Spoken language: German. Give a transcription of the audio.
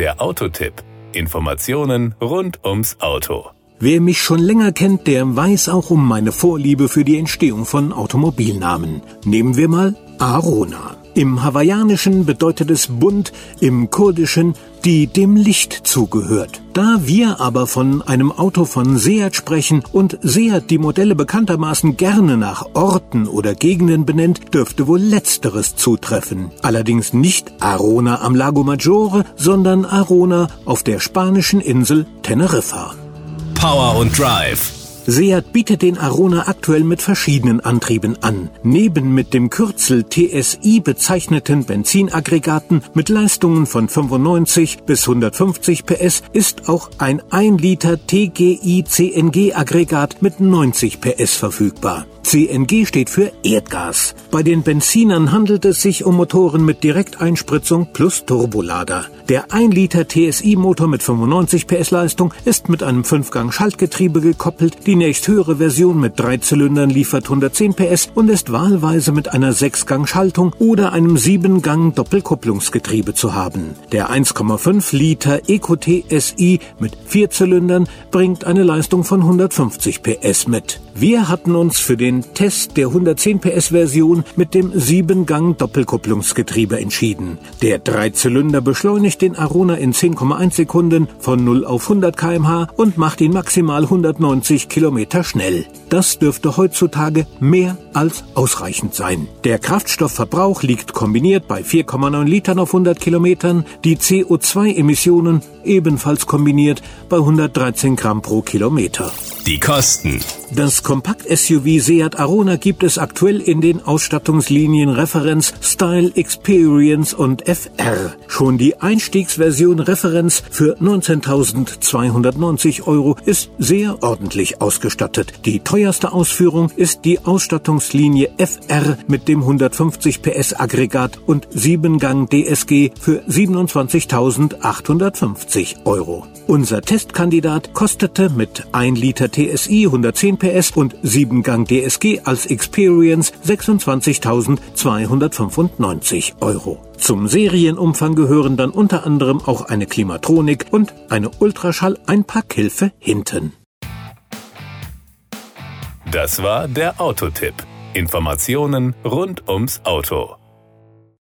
Der Autotipp. Informationen rund ums Auto. Wer mich schon länger kennt, der weiß auch um meine Vorliebe für die Entstehung von Automobilnamen. Nehmen wir mal Arona. Im Hawaiianischen bedeutet es bunt, im Kurdischen die dem Licht zugehört. Da wir aber von einem Auto von Seat sprechen und Seat die Modelle bekanntermaßen gerne nach Orten oder Gegenden benennt, dürfte wohl letzteres zutreffen. Allerdings nicht Arona am Lago Maggiore, sondern Arona auf der spanischen Insel Teneriffa. Power und Drive Seat bietet den Arona aktuell mit verschiedenen Antrieben an. Neben mit dem Kürzel TSI bezeichneten Benzinaggregaten mit Leistungen von 95 bis 150 PS ist auch ein 1 Liter TGI CNG Aggregat mit 90 PS verfügbar. CNG steht für Erdgas. Bei den Benzinern handelt es sich um Motoren mit Direkteinspritzung plus Turbolader. Der 1 Liter TSI-Motor mit 95 PS Leistung ist mit einem 5-Gang-Schaltgetriebe gekoppelt. Die nächsthöhere Version mit drei Zylindern liefert 110 PS und ist wahlweise mit einer 6-Gang-Schaltung oder einem 7-Gang-Doppelkupplungsgetriebe zu haben. Der 1,5 Liter Eco TSI mit vier Zylindern bringt eine Leistung von 150 PS mit. Wir hatten uns für den Test der 110 PS Version mit dem 7-Gang Doppelkupplungsgetriebe entschieden. Der Dreizylinder beschleunigt den Arona in 10,1 Sekunden von 0 auf 100 kmh und macht ihn maximal 190 Kilometer schnell. Das dürfte heutzutage mehr als ausreichend sein. Der Kraftstoffverbrauch liegt kombiniert bei 4,9 Litern auf 100 Kilometern, die CO2-Emissionen ebenfalls kombiniert bei 113 Gramm pro Kilometer. Die Kosten. Das Kompakt-SUV Seat Arona gibt es aktuell in den Ausstattungslinien Referenz, Style, Experience und FR. Schon die Einstiegsversion Referenz für 19.290 Euro ist sehr ordentlich ausgestattet. Die teuerste Ausführung ist die Ausstattungslinie FR mit dem 150 PS Aggregat und 7-Gang DSG für 27.850 Euro. Unser Testkandidat kostete mit 1 Liter TSI 110 PS und 7 Gang DSG als Experience 26.295 Euro. Zum Serienumfang gehören dann unter anderem auch eine Klimatronik und eine Ultraschall-Einpackhilfe hinten. Das war der Autotipp. Informationen rund ums Auto.